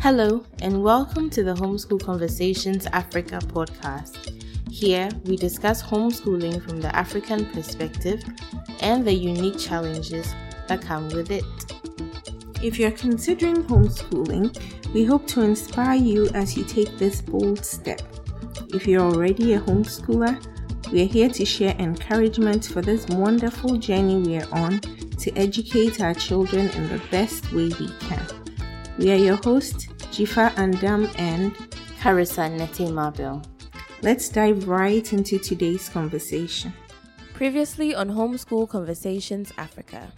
Hello, and welcome to the Homeschool Conversations Africa podcast. Here, we discuss homeschooling from the African perspective and the unique challenges that come with it. If you're considering homeschooling, we hope to inspire you as you take this bold step. If you're already a homeschooler, we are here to share encouragement for this wonderful journey we are on to educate our children in the best way we can. We are your hosts, Jifa Andam and Harissa Neti Mabel. Let's dive right into today's conversation. Previously on Homeschool Conversations Africa.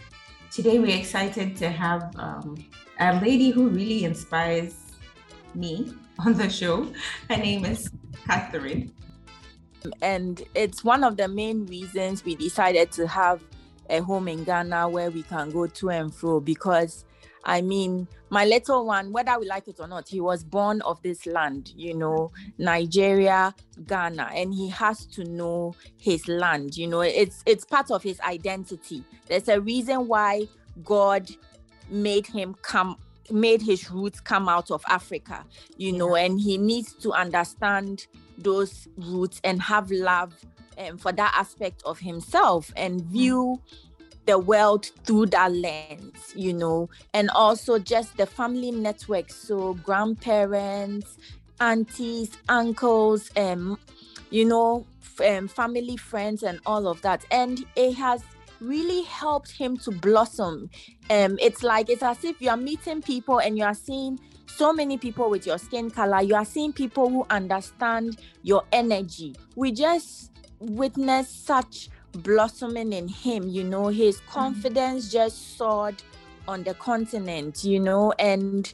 Today we're excited to have um, a lady who really inspires me on the show. Her name is Catherine. And it's one of the main reasons we decided to have a home in Ghana where we can go to and fro because I mean, my little one, whether we like it or not, he was born of this land, you know, Nigeria, Ghana, and he has to know his land. You know, it's it's part of his identity. There's a reason why God made him come made his roots come out of Africa, you know, and he needs to understand those roots and have love um, for that aspect of himself and view the world through that lens, you know, and also just the family network. So grandparents, aunties, uncles, um, you know, um, family friends, and all of that. And it has really helped him to blossom. Um, it's like it's as if you are meeting people and you are seeing so many people with your skin color. You are seeing people who understand your energy. We just witnessed such blossoming in him, you know, his mm-hmm. confidence mm-hmm. just soared on the continent, you know, and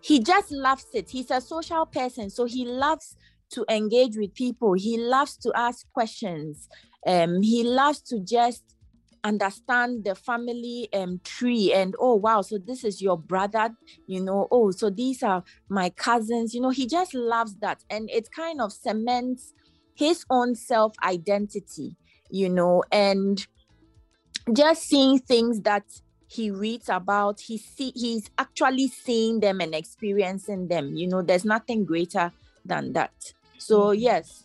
he just loves it. He's a social person, so he loves to engage with people. He loves to ask questions. Um, he loves to just understand the family um tree and oh wow so this is your brother you know oh so these are my cousins you know he just loves that and it kind of cements his own self identity you know, and just seeing things that he reads about, he see he's actually seeing them and experiencing them. You know, there's nothing greater than that. So mm-hmm. yes,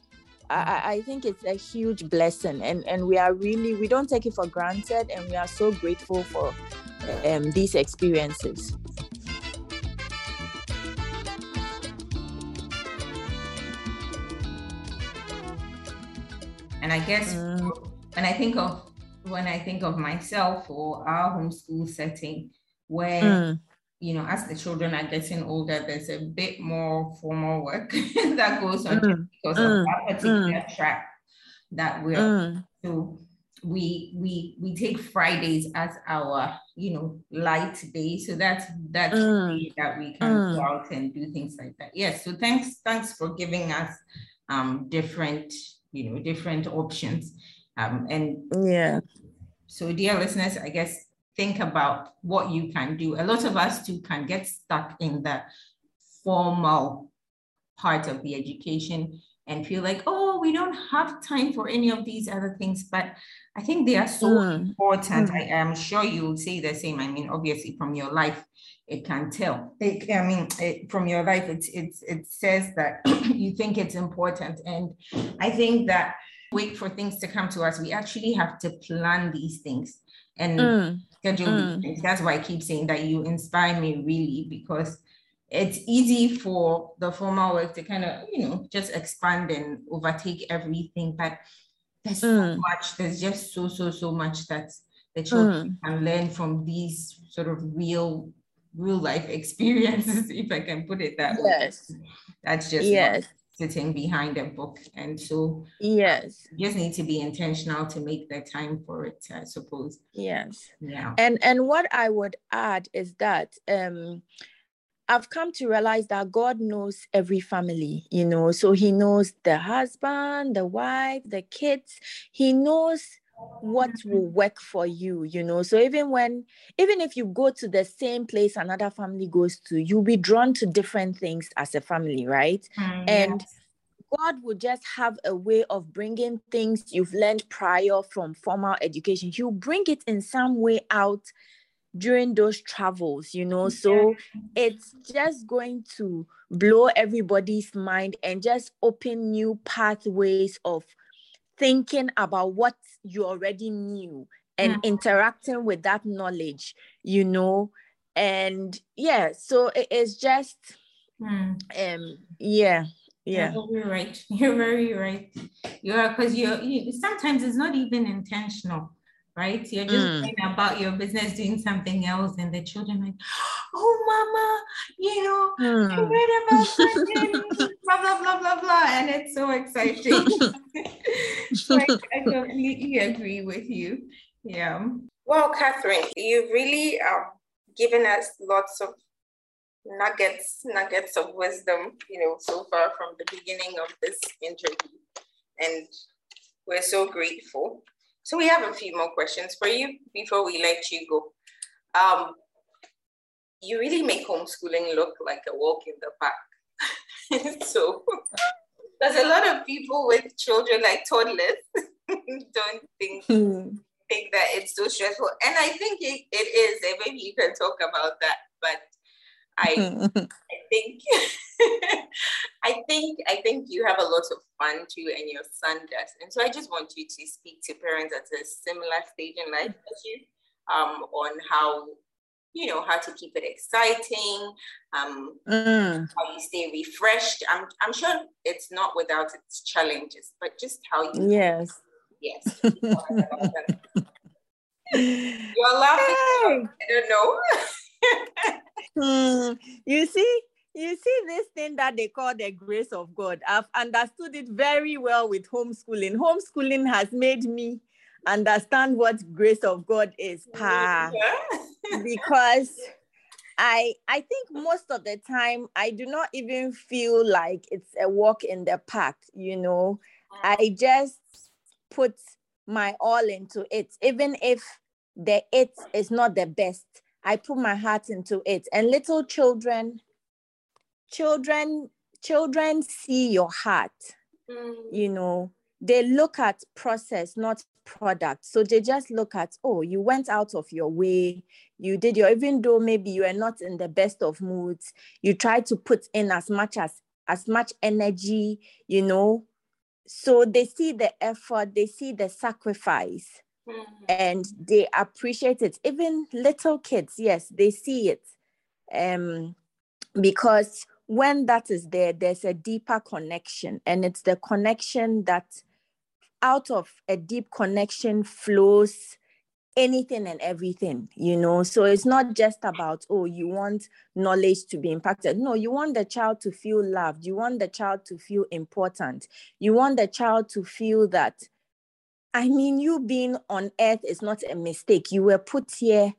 I, I think it's a huge blessing and, and we are really we don't take it for granted and we are so grateful for um, these experiences. And I guess mm. when I think of when I think of myself or our homeschool setting, where mm. you know, as the children are getting older, there's a bit more formal work that goes on mm. because of mm. that particular mm. track that we're mm. so we we we take Fridays as our you know light day. So that's that's mm. that we can mm. go out and do things like that. Yes. So thanks thanks for giving us um different you know different options. Um, and yeah. so dear listeners i guess think about what you can do. A lot of us too can get stuck in the formal part of the education and feel like oh we don't have time for any of these other things. But i think they are so mm. important. Mm. i am sure you'll say the same i mean obviously from your life it can tell. It, I mean, it, from your life, it, it, it says that you think it's important. And I think that wait for things to come to us. We actually have to plan these things and mm. schedule mm. these things. That's why I keep saying that you inspire me really because it's easy for the formal work to kind of, you know, just expand and overtake everything. But there's mm. so much, there's just so, so, so much that the children mm. can learn from these sort of real real life experiences, if I can put it that yes. way. That's just yes. sitting behind a book. And so yes, you just need to be intentional to make the time for it, I suppose. Yes. Yeah. And and what I would add is that um I've come to realize that God knows every family, you know, so He knows the husband, the wife, the kids. He knows what will work for you you know so even when even if you go to the same place another family goes to you'll be drawn to different things as a family right mm, and yes. god will just have a way of bringing things you've learned prior from formal education he'll bring it in some way out during those travels, you know. So it's just going to blow everybody's mind and just open new pathways of thinking about what you already knew and mm. interacting with that knowledge, you know. And yeah, so it is just mm. um yeah. Yeah, you're right. You're very right. You are because you're you, sometimes it's not even intentional right? You're just mm. going about your business doing something else, and the children like, oh, mama, you know, mm. I read about something, blah blah blah blah blah, and it's so exciting. so I, I completely agree with you. Yeah. Well, Catherine, you've really um, given us lots of nuggets, nuggets of wisdom, you know, so far from the beginning of this interview, and we're so grateful. So we have a few more questions for you before we let you go. Um, you really make homeschooling look like a walk in the park. so there's a lot of people with children like toddlers don't think hmm. think that it's so stressful. And I think it, it is, and maybe you can talk about that. But I I think I think I think you have a lot of fun too, and your son does. And so I just want you to speak to parents at a similar stage in life as you, um, on how you know how to keep it exciting, um, mm. how you stay refreshed. I'm I'm sure it's not without its challenges, but just how you yes yes. You're laughing. Hey. I don't know. Hmm. You see, you see this thing that they call the grace of God. I've understood it very well with homeschooling. Homeschooling has made me understand what grace of God is, pa. because I I think most of the time I do not even feel like it's a walk in the park, you know. I just put my all into it, even if the it is not the best. I put my heart into it. And little children, children, children see your heart. Mm. You know, they look at process, not product. So they just look at, oh, you went out of your way, you did your, even though maybe you are not in the best of moods, you try to put in as much as as much energy, you know. So they see the effort, they see the sacrifice mm-hmm. and they appreciate it. Even little kids, yes, they see it. Um, because when that is there, there's a deeper connection, and it's the connection that out of a deep connection flows anything and everything, you know. So it's not just about, oh, you want knowledge to be impacted. No, you want the child to feel loved. You want the child to feel important. You want the child to feel that I mean, you being on earth is not a mistake. You were put here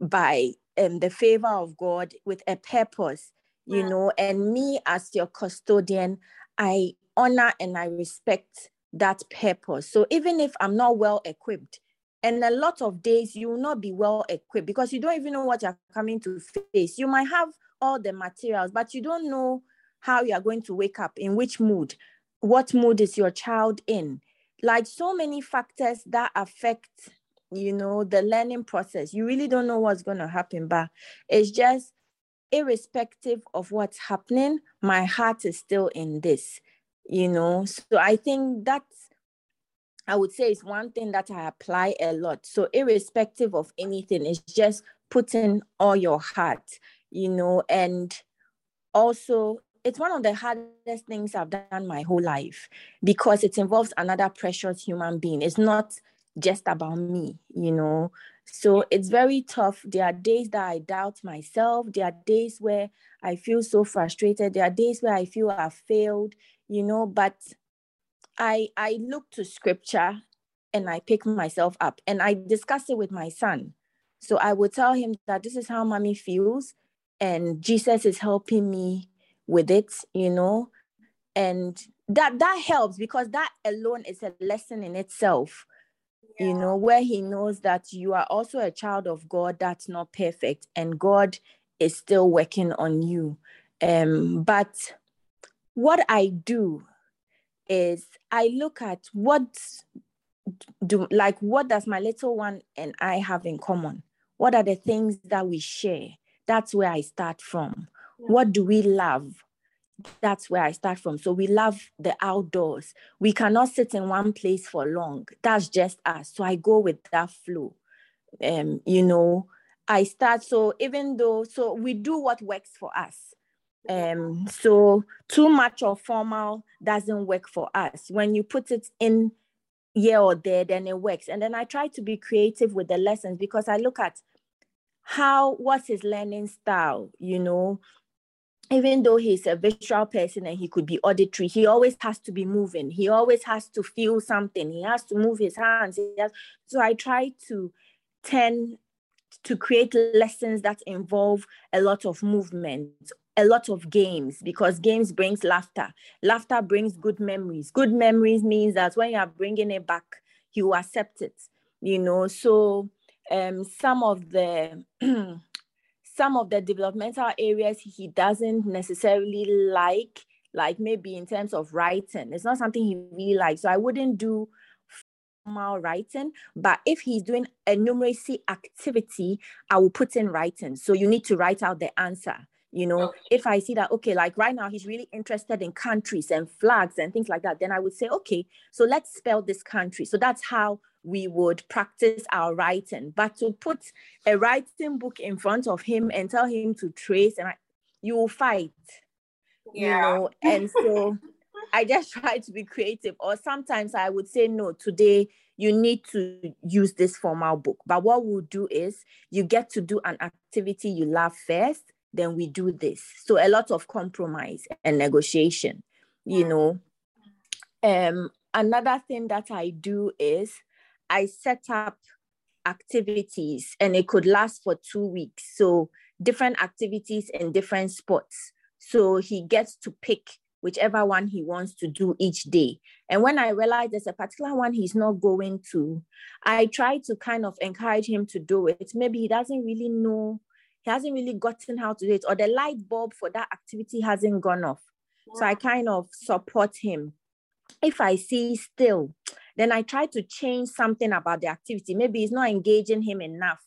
by um, the favor of God with a purpose, you yeah. know, and me as your custodian, I honor and I respect that purpose. So even if I'm not well equipped, and a lot of days you will not be well equipped because you don't even know what you're coming to face. You might have all the materials, but you don't know how you are going to wake up, in which mood, what mood is your child in like so many factors that affect you know the learning process. You really don't know what's going to happen but it's just irrespective of what's happening my heart is still in this you know? So i think that's i would say is one thing that i apply a lot. So irrespective of anything it's just putting all your heart you know? And also it's one of the hardest things I've done my whole life because it involves another precious human being. It's not just about me, you know. So it's very tough. There are days that I doubt myself. There are days where I feel so frustrated. There are days where I feel I've failed, you know, but I I look to scripture and I pick myself up and I discuss it with my son. So I would tell him that this is how mommy feels and Jesus is helping me with it, you know, and that that helps because that alone is a lesson in itself yeah. you know where he knows that you are also a child of god that's not perfect and god is still working on you um but what i do is i look at what do like what does my little one and i have in common What are the things that we share? That's where I start from. What do we love? That's where I start from. So we love the outdoors. We cannot sit in one place for long. That's just us. So I go with that flow. Um, you know, I start so even though so we do what works for us. Um, so too much of formal doesn't work for us. When you put it in here or there, then it works. And then I try to be creative with the lessons because I look at how what's his learning style, you know. Even though he's a visual person and he could be auditory, he always has to be moving. He always has to feel something. He has to move his hands. Has, so I try to tend to create lessons that involve a lot of movement a lot of games because games brings laughter laughter brings good memories good memories means that when you are bringing it back you accept it you know so um, some of the some of the developmental areas he doesn't necessarily like like maybe in terms of writing it's not something he really likes so i wouldn't do formal writing, but if he's doing a numeracy activity, I will put in writing. So you need to write out the answer. You know, okay. if I see that, okay, like right now he's really interested in countries and flags and things like that, then I would say, okay, so let's spell this country. So that's how we would practice our writing. But to put a writing book in front of him and tell him to trace, and I, you will fight. Yeah. You know, and so I just try to be creative. Or sometimes I would say, no, today you need to use this formal book. But what we'll do is you get to do an activity you love first, then we do this. So a lot of compromise and negotiation, you know. Um, another thing that I do is I set up activities and it could last for two weeks. So different activities in different spots. So he gets to pick whichever one he wants to do each day. And when I realize there's a particular one he's not going to, I try to kind of encourage him to do it. Maybe he doesn't really know, he hasn't really gotten how to do it, or the light bulb for that activity hasn't gone off. Yeah. So I kind of support him. If I see still, then I try to change something about the activity. Maybe it's not engaging him enough,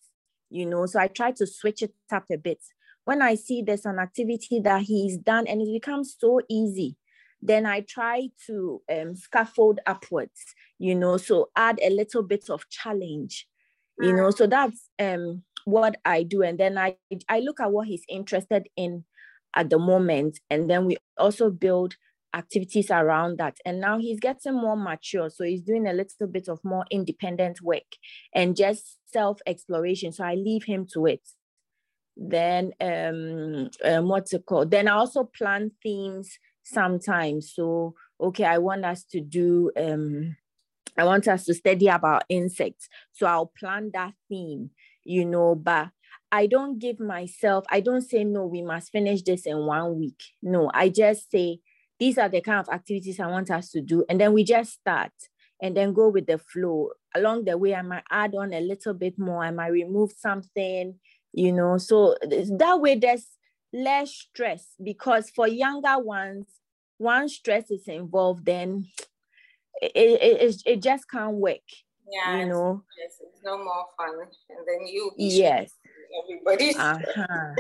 you know. So I try to switch it up a bit when I see there's an activity that he's done and it becomes so easy, then I try to um, scaffold upwards, you know, so add a little bit of challenge, you know, so that's um, what I do. And then I, I look at what he's interested in at the moment. And then we also build activities around that. And now he's getting more mature. So he's doing a little bit of more independent work and just self exploration. So I leave him to it then um, um what's it called then i also plan themes sometimes so okay i want us to do um i want us to study about insects so i'll plan that theme you know but i don't give myself i don't say no we must finish this in one week no i just say these are the kind of activities i want us to do. And then we just start and then go with the flow. Along the way i might add on a little bit more. I might remove something you know. So that way there's less stress because for younger ones once stress is involved then it, it, it, it just can't work yeah you know. yes, it's no more fun. And then you yes. everybody. Uh-huh.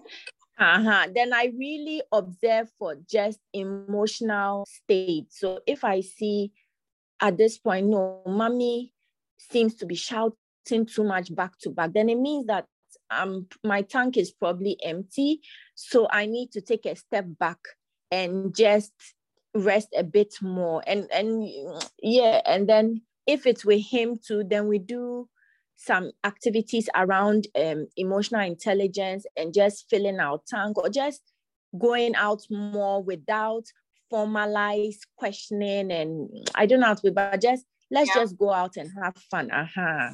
uh-huh then i really observe for just emotional state so if i see at this point no mommy seems to be shouting too much back to back then it means that um, my tank is probably empty. So I need to take a step back and just rest a bit more. And and yeah, and then if it's with him too, then we do some activities around um, emotional intelligence and just filling our tank or just going out more without formalized questioning and I don't know how to, be, but just let's yeah. just go out and have fun. Uh-huh.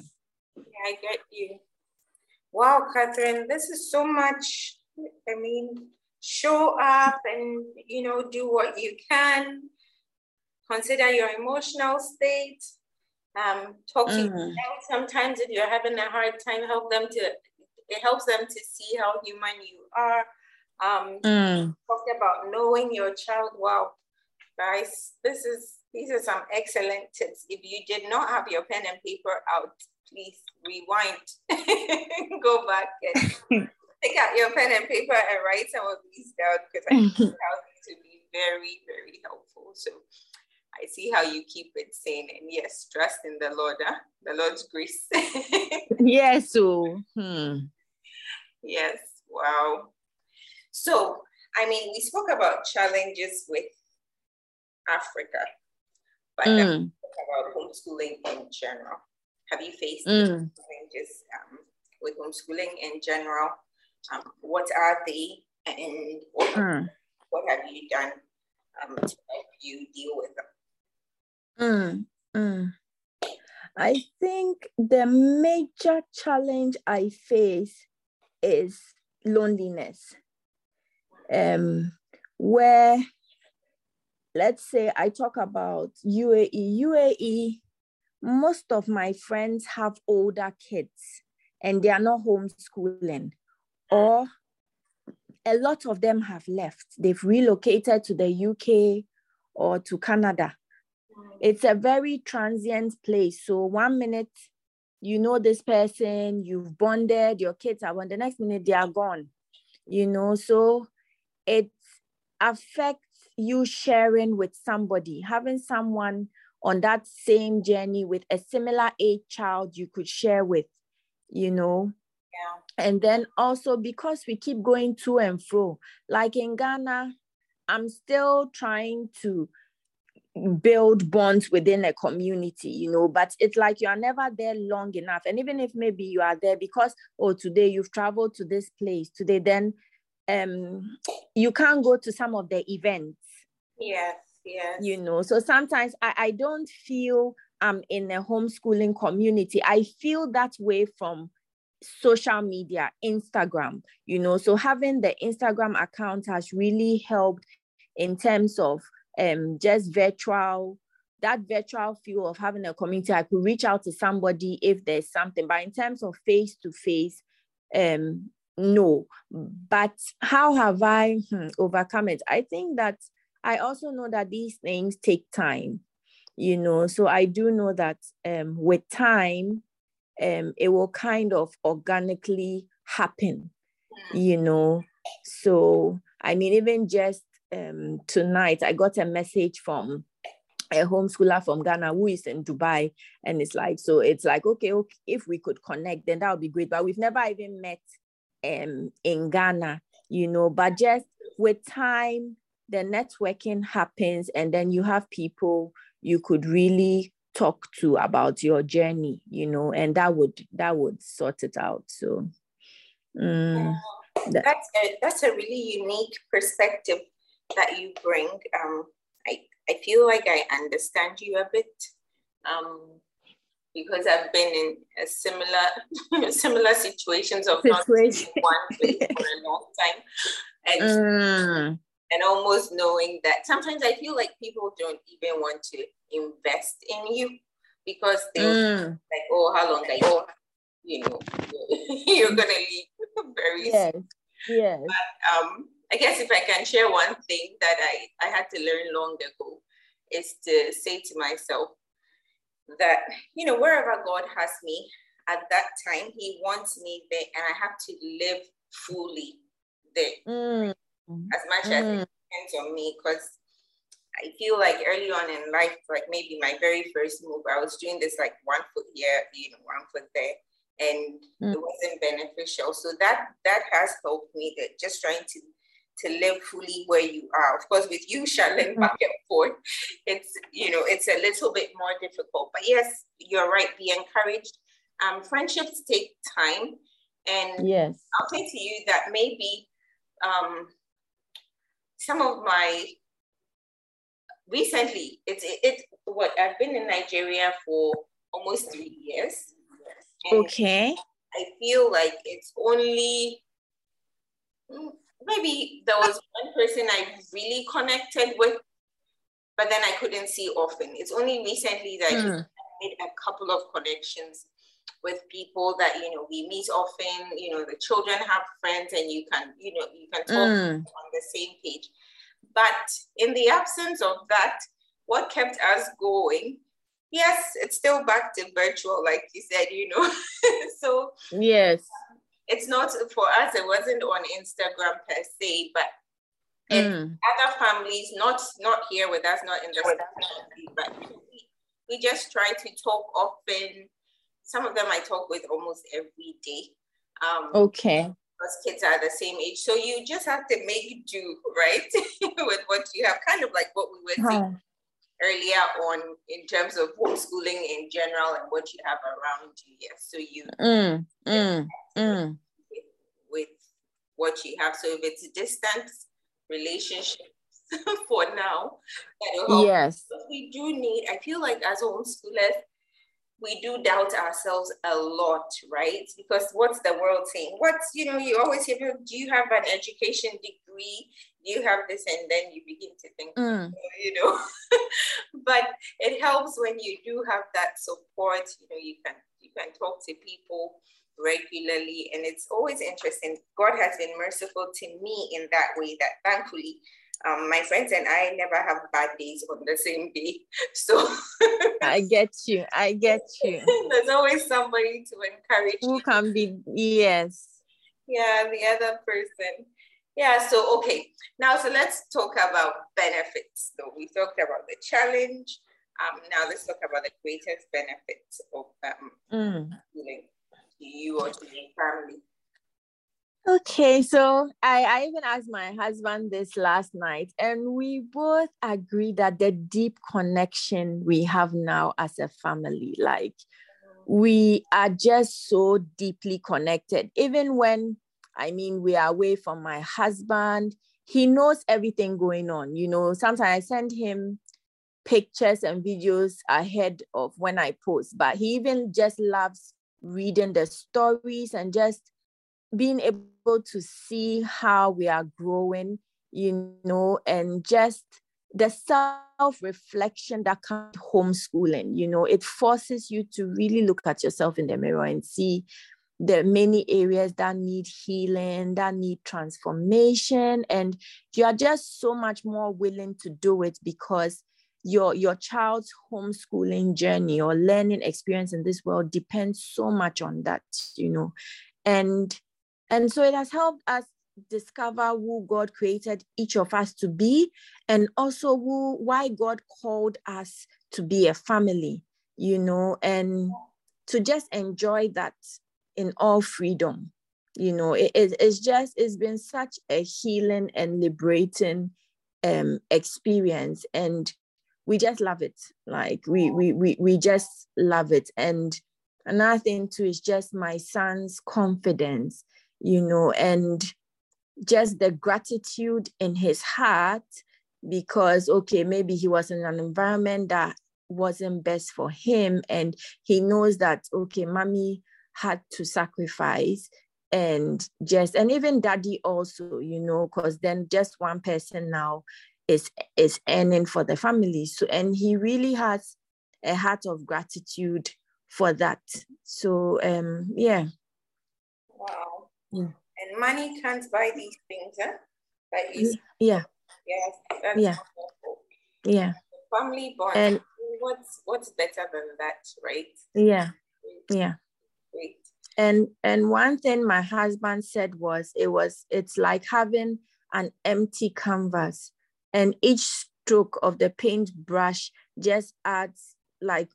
Yeah, I get you. Wow, Catherine, this is so much. I mean, show up and, you know, do what you can. Consider your emotional state. Um, talk to mm. sometimes if you're having a hard time, help them to, it helps them to see how human you are. Um, mm. Talk about knowing your child. Wow, guys, this is these are some excellent tips. If you did not have your pen and paper out, please rewind, go back and take out your pen and paper and write some of these down because I think these to be very, very helpful. So I see how you keep it sane. And yes, trust in the Lord, huh? the Lord's grace. yes. So, hmm. yes. Wow. So, I mean, we spoke about challenges with Africa, but mm. about homeschooling in general. Have you faced mm. challenges um, with homeschooling in general? Um, what are they, and what, mm. what have you done um, to help you deal with them? Mm, mm. I think the major challenge I face is loneliness. Um, where, let's say, I talk about UAE. UAE, most of my friends have older kids and they are not homeschooling, or a lot of them have left. They've relocated to the UK or to Canada it's a very transient place. So one minute you know this person, you've bonded, your kids are one, the next minute they are gone. You know, so it affects you sharing with somebody, having someone on that same journey with a similar age child you could share with, you know. Yeah. And then also because we keep going to and fro, like in Ghana, I'm still trying to build bonds within a community, you know, but it's like you are never there long enough. And even if maybe you are there because, oh, today you've traveled to this place, today, then um you can't go to some of the events. Yes, yes. You know, so sometimes I, I don't feel I'm in a homeschooling community. I feel that way from social media, Instagram, you know. So having the Instagram account has really helped in terms of um, just virtual, that virtual feel of having a community, I could reach out to somebody if there's something. But in terms of face to face, no. But how have I hmm, overcome it? I think that I also know that these things take time, you know. So I do know that um, with time, um, it will kind of organically happen, you know. So I mean, even just um, tonight, I got a message from a homeschooler from Ghana who is in Dubai. And it's like, so it's like, okay, okay if we could connect, then that would be great. But we've never even met um, in Ghana, you know, but just with time, the networking happens and then you have people you could really talk to about your journey, you know, and that would, that would sort it out. So, mm, that's a, that's a really unique perspective that you bring. Um, I, I feel like I understand you a bit um, because I've been in a similar similar situations of Situation. not one place for a long time, and mm. and almost knowing that sometimes I feel like people don't even want to invest in you because they mm. like, oh, how long are you? You know, you're gonna leave very yes. soon. Yes. But, um, I guess if I can share one thing that I, I had to learn long ago is to say to myself that, you know, wherever God has me at that time, He wants me there and I have to live fully there mm. as much mm. as it mm. depends on me. Because I feel like early on in life, like maybe my very first move, I was doing this like one foot here, you know, one foot there and mm. it wasn't beneficial. So that that has helped me that just trying to to live fully where you are. Of course, with you shuttling mm-hmm. back and forth, it's you know it's a little bit more difficult. But yes, you're right. Be encouraged. Um, friendships take time, and yes, I'll say to you that maybe um, some of my recently it's it, it what I've been in Nigeria for almost three years. Okay. I feel like it's only maybe there was one person I really connected with, but then I couldn't see often. It's only recently that mm. I made a couple of connections with people that you know we meet often. You know, the children have friends, and you can you know you can talk mm. on the same page. But in the absence of that, what kept us going yes it's still back to virtual like you said you know so yes it's not for us it wasn't on instagram per se but in mm. other families not not here with us not in the family but we, we just try to talk often. Some of them i talk with almost every day. Um okay. because kids are the same age. So you just have to make do right with what you have kind of like what we were saying earlier on in terms of homeschooling in general and what you have around you. Yes. So you mm, mm, mm. With, with, what you have. So if it's distant relationships for now, yes. we do need, I feel like as homeschoolers, we do doubt ourselves a lot, right? Because what's the world saying? What's, you know, you always hear, do you have an education degree? Do you have this? And then you begin to think, mm. you know, but it helps when you do have that support, you know, you can, you can talk to people regularly and it's always interesting. God has been merciful to me in that way that thankfully um, my friends and I never have bad days on the same day. So I get you. I get you. There's always somebody to encourage. Who can be yes. Yeah, the other person. Yeah, so okay. Now so let's talk about benefits. So we talked about the challenge. Um, now let's talk about the greatest benefits of um mm. to you or to your family. Okay, so I, I even asked my husband this last night, and we both agree that the deep connection we have now as a family, like we are just so deeply connected. Even when, I mean, we are away from my husband, he knows everything going on. You know, sometimes I send him pictures and videos ahead of when I post, but he even just loves reading the stories and just being able to see how we are growing, you know, and just the self reflection that comes homeschooling, you know, it forces you to really look at yourself in the mirror and see the many areas that need healing, that need transformation. And you are just so much more willing to do it because your your child's homeschooling journey or learning experience in this world depends so much on that you know and and so it has helped us discover who God created each of us to be, and also who why God called us to be a family, you know, and to just enjoy that in all freedom. You know, it, it's just it's been such a healing and liberating um experience. And we just love it. Like we we we we just love it. And another thing too is just my son's confidence you know, and just the gratitude in his heart because, okay, maybe he was in an environment that wasn't best for him. And he knows that, okay, mommy had to sacrifice and just, and even daddy also, you know, because then just one person now is is earning for the family. So, and he really has a heart of gratitude for that. So, um, yeah. Wow. Mm. And money can't buy these things, huh? That you yeah. Yes, yeah. Wonderful. Yeah. Family bond. And what's what's better than that, right? Yeah. Yeah. And and one thing my husband said was it was it's like having an empty canvas and each stroke of the paintbrush just adds like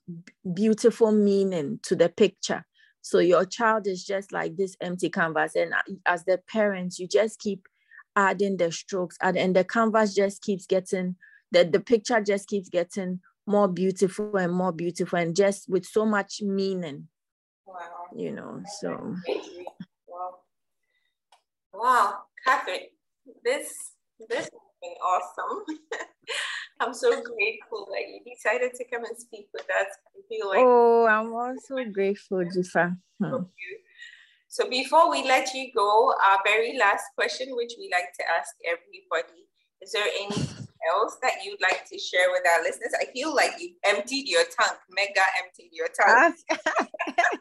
beautiful meaning to the picture so your child is just like this empty canvas. And as the parents, you just keep adding the strokes and and the canvas just keeps getting, the, the picture just keeps getting more beautiful and more beautiful and just with so much meaning. Wow. You know, so. Wow. Wow, Catherine, this this has been awesome. I'm so grateful that you decided to come and speak with us. I feel like oh, I'm also grateful, Jifa. Hmm. So before we let you go, our very last question, which we like to ask everybody, is there anything else that you'd like to share with our listeners? I feel like you emptied your tank, mega emptied your tank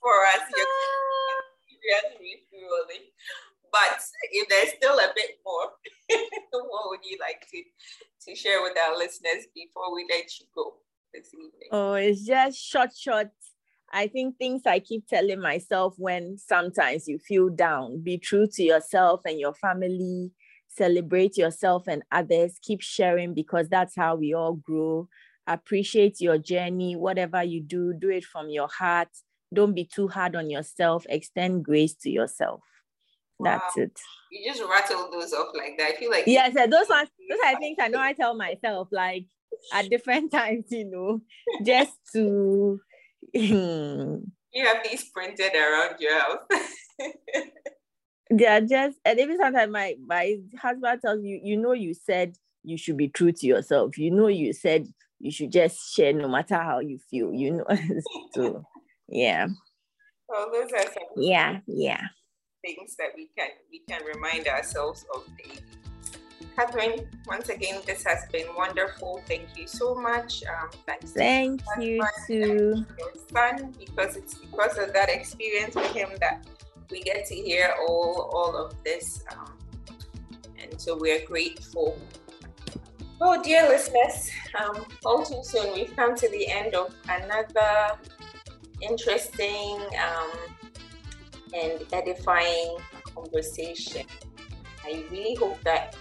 for us. But if there's still a bit more, what would you like to, to share with our listeners before we let you go this evening? Oh, it's just short, short. I think things I keep telling myself when sometimes you feel down be true to yourself and your family, celebrate yourself and others, keep sharing because that's how we all grow. Appreciate your journey, whatever you do, do it from your heart. Don't be too hard on yourself, extend grace to yourself. Wow. That's it. You just rattle those off like that. I feel like yes, yeah, those ones. Those are things I know. I tell myself like at different times, you know, just to. you have these printed around your house. they are just, and even sometimes my my husband tells you, you know, you said you should be true to yourself. You know, you said you should just share no matter how you feel. You know, so yeah. Well, those are some. Yeah, yeah things that we can we can remind ourselves of daily. Catherine, once again, this has been wonderful. Thank you so much. Um, thanks. Thank you too. Your son, because it's because of that experience with him that we get to hear all all of this, um, and so we're grateful. Oh, dear listeners, um, all too soon we've come to the end of another interesting um, and edifying conversation. I really hope that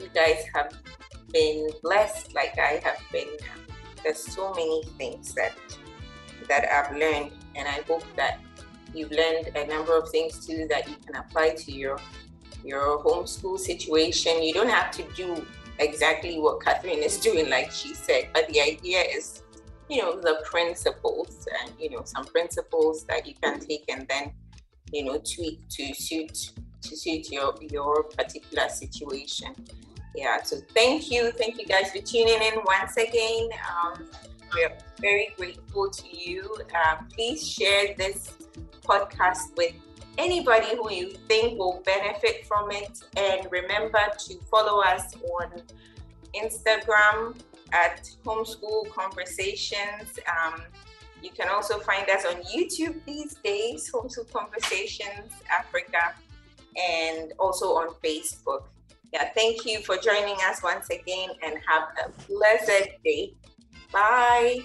you guys have been blessed like I have been. There's so many things that that I've learned, and I hope that you've learned a number of things too that you can apply to your your homeschool situation. You don't have to do exactly what Catherine is doing, like she said, but the idea is, you know, the principles and you know some principles that you can take and then you know tweak to suit to suit your your particular situation. Yeah so thank you. Thank you guys for tuning in once again. Um, we're very grateful to you. Uh, please share this podcast with anybody who you think will benefit from it and remember to follow us on instagram at homeschool conversations um, you can also find us on YouTube these days, Homeschool Conversations Africa, and also on Facebook. Yeah, thank you for joining us once again and have a blessed day. Bye.